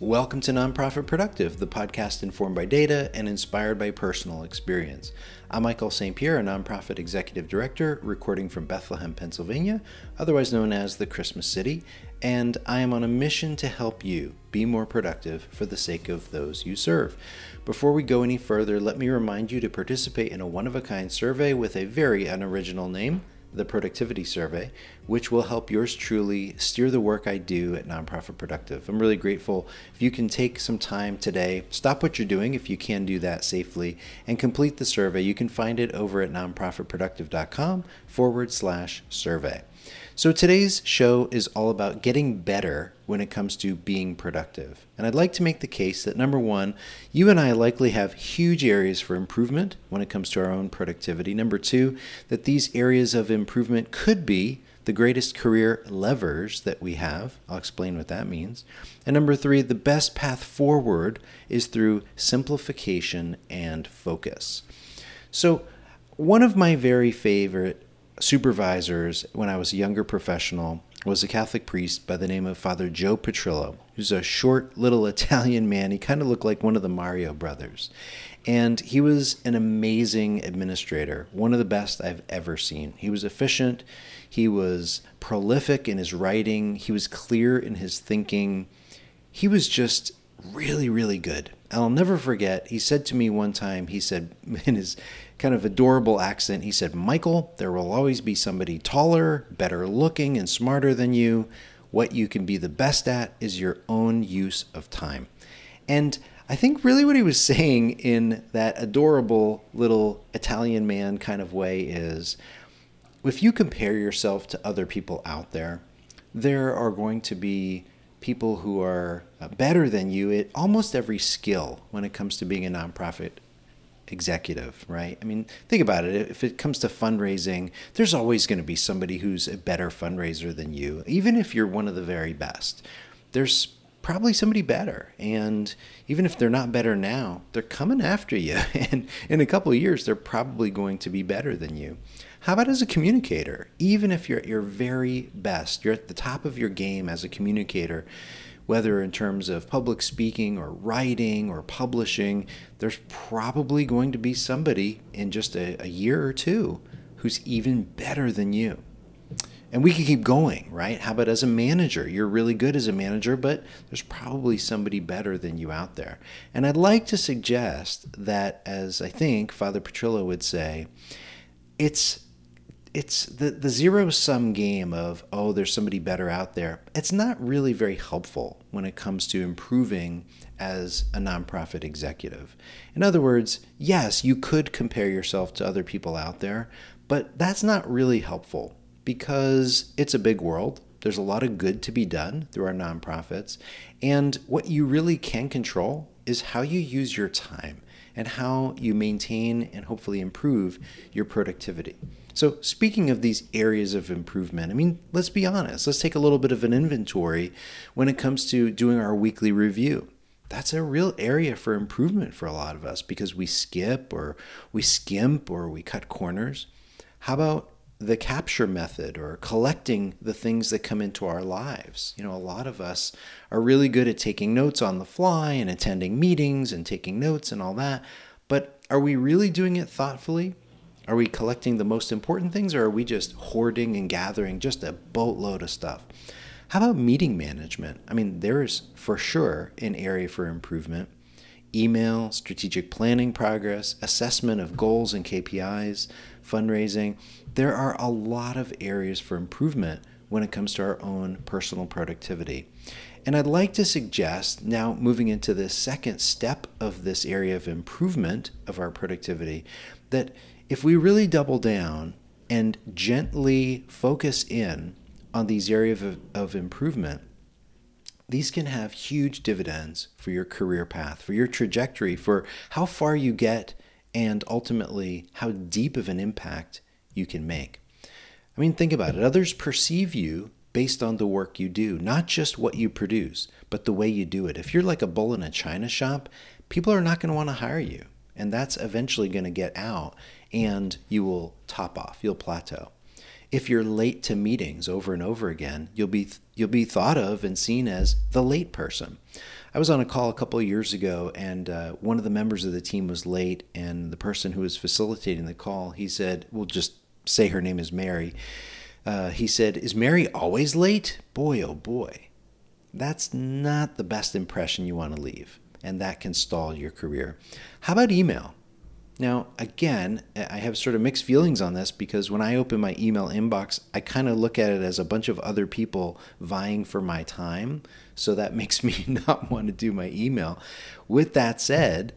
Welcome to Nonprofit Productive, the podcast informed by data and inspired by personal experience. I'm Michael St. Pierre, a nonprofit executive director, recording from Bethlehem, Pennsylvania, otherwise known as the Christmas City, and I am on a mission to help you be more productive for the sake of those you serve. Before we go any further, let me remind you to participate in a one of a kind survey with a very unoriginal name the Productivity Survey, which will help yours truly steer the work I do at Nonprofit Productive. I'm really grateful if you can take some time today, stop what you're doing if you can do that safely, and complete the survey. You can find it over at nonprofitproductive.com forward slash survey. So today's show is all about getting better when it comes to being productive. And I'd like to make the case that number one, you and I likely have huge areas for improvement when it comes to our own productivity. Number two, that these areas of improvement could be the greatest career levers that we have. I'll explain what that means. And number three, the best path forward is through simplification and focus. So, one of my very favorite supervisors when I was a younger professional was a Catholic priest by the name of Father Joe Petrillo, who's a short little Italian man. He kind of looked like one of the Mario brothers. And he was an amazing administrator, one of the best I've ever seen. He was efficient, he was prolific in his writing, he was clear in his thinking. He was just really, really good. I'll never forget, he said to me one time, he said in his kind of adorable accent, he said, Michael, there will always be somebody taller, better looking, and smarter than you. What you can be the best at is your own use of time. And I think really what he was saying in that adorable little Italian man kind of way is if you compare yourself to other people out there, there are going to be people who are uh, better than you at almost every skill when it comes to being a nonprofit executive, right? I mean, think about it. If it comes to fundraising, there's always going to be somebody who's a better fundraiser than you, even if you're one of the very best. There's probably somebody better. And even if they're not better now, they're coming after you. And in a couple of years, they're probably going to be better than you. How about as a communicator? Even if you're at your very best, you're at the top of your game as a communicator, whether in terms of public speaking or writing or publishing, there's probably going to be somebody in just a, a year or two who's even better than you. And we can keep going, right? How about as a manager? You're really good as a manager, but there's probably somebody better than you out there. And I'd like to suggest that, as I think Father Petrillo would say, it's it's the, the zero sum game of, oh, there's somebody better out there. It's not really very helpful when it comes to improving as a nonprofit executive. In other words, yes, you could compare yourself to other people out there, but that's not really helpful because it's a big world. There's a lot of good to be done through our nonprofits. And what you really can control is how you use your time and how you maintain and hopefully improve your productivity. So, speaking of these areas of improvement, I mean, let's be honest. Let's take a little bit of an inventory when it comes to doing our weekly review. That's a real area for improvement for a lot of us because we skip or we skimp or we cut corners. How about the capture method or collecting the things that come into our lives. You know, a lot of us are really good at taking notes on the fly and attending meetings and taking notes and all that. But are we really doing it thoughtfully? Are we collecting the most important things or are we just hoarding and gathering just a boatload of stuff? How about meeting management? I mean, there is for sure an area for improvement. Email, strategic planning progress, assessment of goals and KPIs, fundraising. There are a lot of areas for improvement when it comes to our own personal productivity. And I'd like to suggest, now moving into the second step of this area of improvement of our productivity, that if we really double down and gently focus in on these areas of, of improvement, these can have huge dividends for your career path, for your trajectory, for how far you get, and ultimately how deep of an impact you can make. I mean, think about it. Others perceive you based on the work you do, not just what you produce, but the way you do it. If you're like a bull in a china shop, people are not going to want to hire you. And that's eventually going to get out and you will top off, you'll plateau. If you're late to meetings over and over again, you'll be you'll be thought of and seen as the late person. I was on a call a couple of years ago, and uh, one of the members of the team was late, and the person who was facilitating the call, he said, "We'll just say her name is Mary." Uh, he said, "Is Mary always late? Boy, oh boy, that's not the best impression you want to leave, and that can stall your career." How about email? Now, again, I have sort of mixed feelings on this because when I open my email inbox, I kind of look at it as a bunch of other people vying for my time. So that makes me not want to do my email. With that said,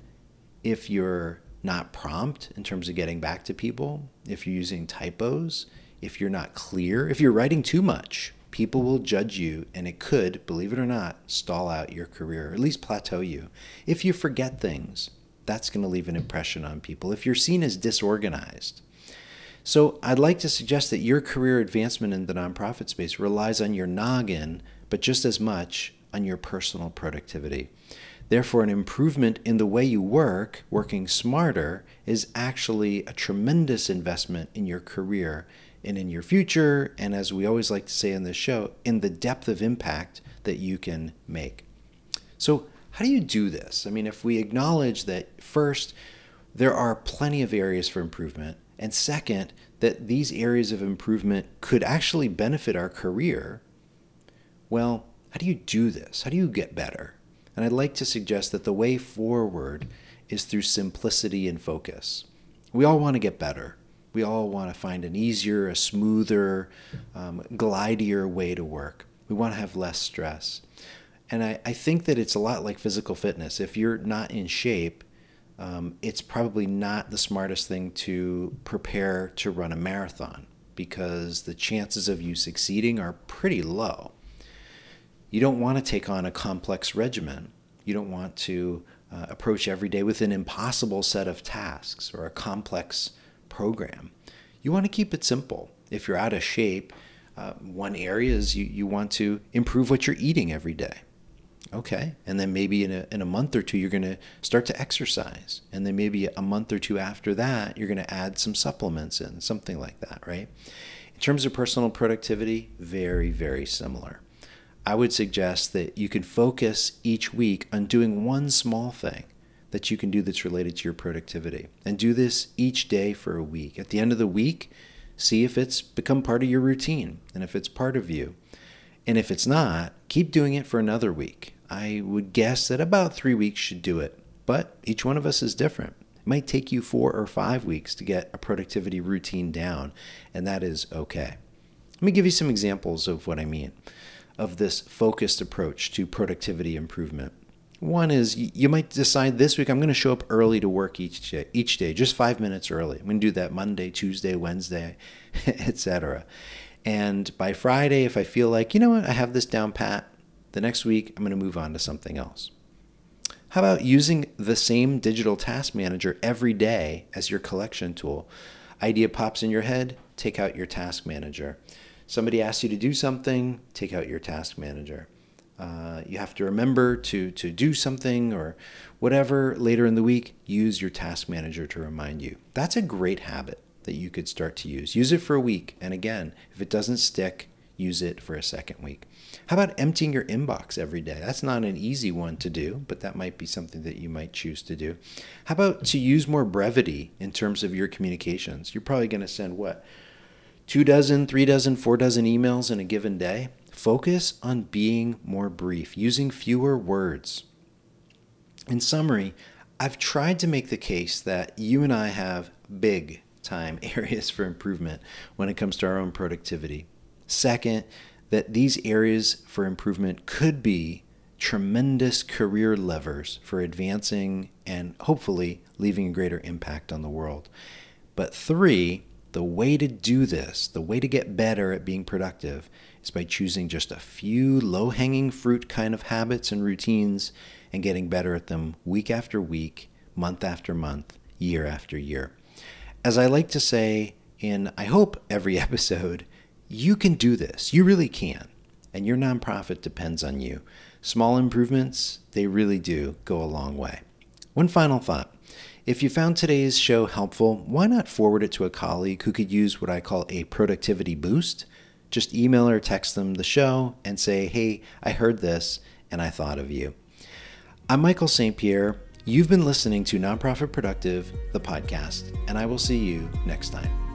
if you're not prompt in terms of getting back to people, if you're using typos, if you're not clear, if you're writing too much, people will judge you and it could, believe it or not, stall out your career, or at least plateau you. If you forget things, that's going to leave an impression on people if you're seen as disorganized. So, I'd like to suggest that your career advancement in the nonprofit space relies on your noggin, but just as much on your personal productivity. Therefore, an improvement in the way you work, working smarter, is actually a tremendous investment in your career and in your future, and as we always like to say in this show, in the depth of impact that you can make. So, how do you do this? I mean, if we acknowledge that first, there are plenty of areas for improvement, and second, that these areas of improvement could actually benefit our career, well, how do you do this? How do you get better? And I'd like to suggest that the way forward is through simplicity and focus. We all want to get better. We all want to find an easier, a smoother, um, glidier way to work. We want to have less stress. And I, I think that it's a lot like physical fitness. If you're not in shape, um, it's probably not the smartest thing to prepare to run a marathon because the chances of you succeeding are pretty low. You don't want to take on a complex regimen. You don't want to uh, approach every day with an impossible set of tasks or a complex program. You want to keep it simple. If you're out of shape, uh, one area is you, you want to improve what you're eating every day. Okay. And then maybe in a, in a month or two, you're going to start to exercise. And then maybe a month or two after that, you're going to add some supplements in, something like that, right? In terms of personal productivity, very, very similar. I would suggest that you can focus each week on doing one small thing that you can do that's related to your productivity. And do this each day for a week. At the end of the week, see if it's become part of your routine and if it's part of you. And if it's not, keep doing it for another week I would guess that about three weeks should do it. But each one of us is different. It might take you four or five weeks to get a productivity routine down, and that is okay. Let me give you some examples of what I mean of this focused approach to productivity improvement. One is you might decide this week I'm going to show up early to work each day, each day, just five minutes early. I'm going to do that Monday, Tuesday, Wednesday, etc. And by Friday, if I feel like you know what, I have this down pat, the next week, I'm going to move on to something else. How about using the same digital task manager every day as your collection tool? Idea pops in your head, take out your task manager. Somebody asks you to do something, take out your task manager. Uh, you have to remember to, to do something or whatever later in the week, use your task manager to remind you. That's a great habit that you could start to use. Use it for a week. And again, if it doesn't stick, use it for a second week. How about emptying your inbox every day? That's not an easy one to do, but that might be something that you might choose to do. How about to use more brevity in terms of your communications? You're probably going to send what? Two dozen, three dozen, four dozen emails in a given day? Focus on being more brief, using fewer words. In summary, I've tried to make the case that you and I have big time areas for improvement when it comes to our own productivity. Second, that these areas for improvement could be tremendous career levers for advancing and hopefully leaving a greater impact on the world. But three, the way to do this, the way to get better at being productive, is by choosing just a few low hanging fruit kind of habits and routines and getting better at them week after week, month after month, year after year. As I like to say in, I hope, every episode, you can do this. You really can. And your nonprofit depends on you. Small improvements, they really do go a long way. One final thought. If you found today's show helpful, why not forward it to a colleague who could use what I call a productivity boost? Just email or text them the show and say, hey, I heard this and I thought of you. I'm Michael St. Pierre. You've been listening to Nonprofit Productive, the podcast, and I will see you next time.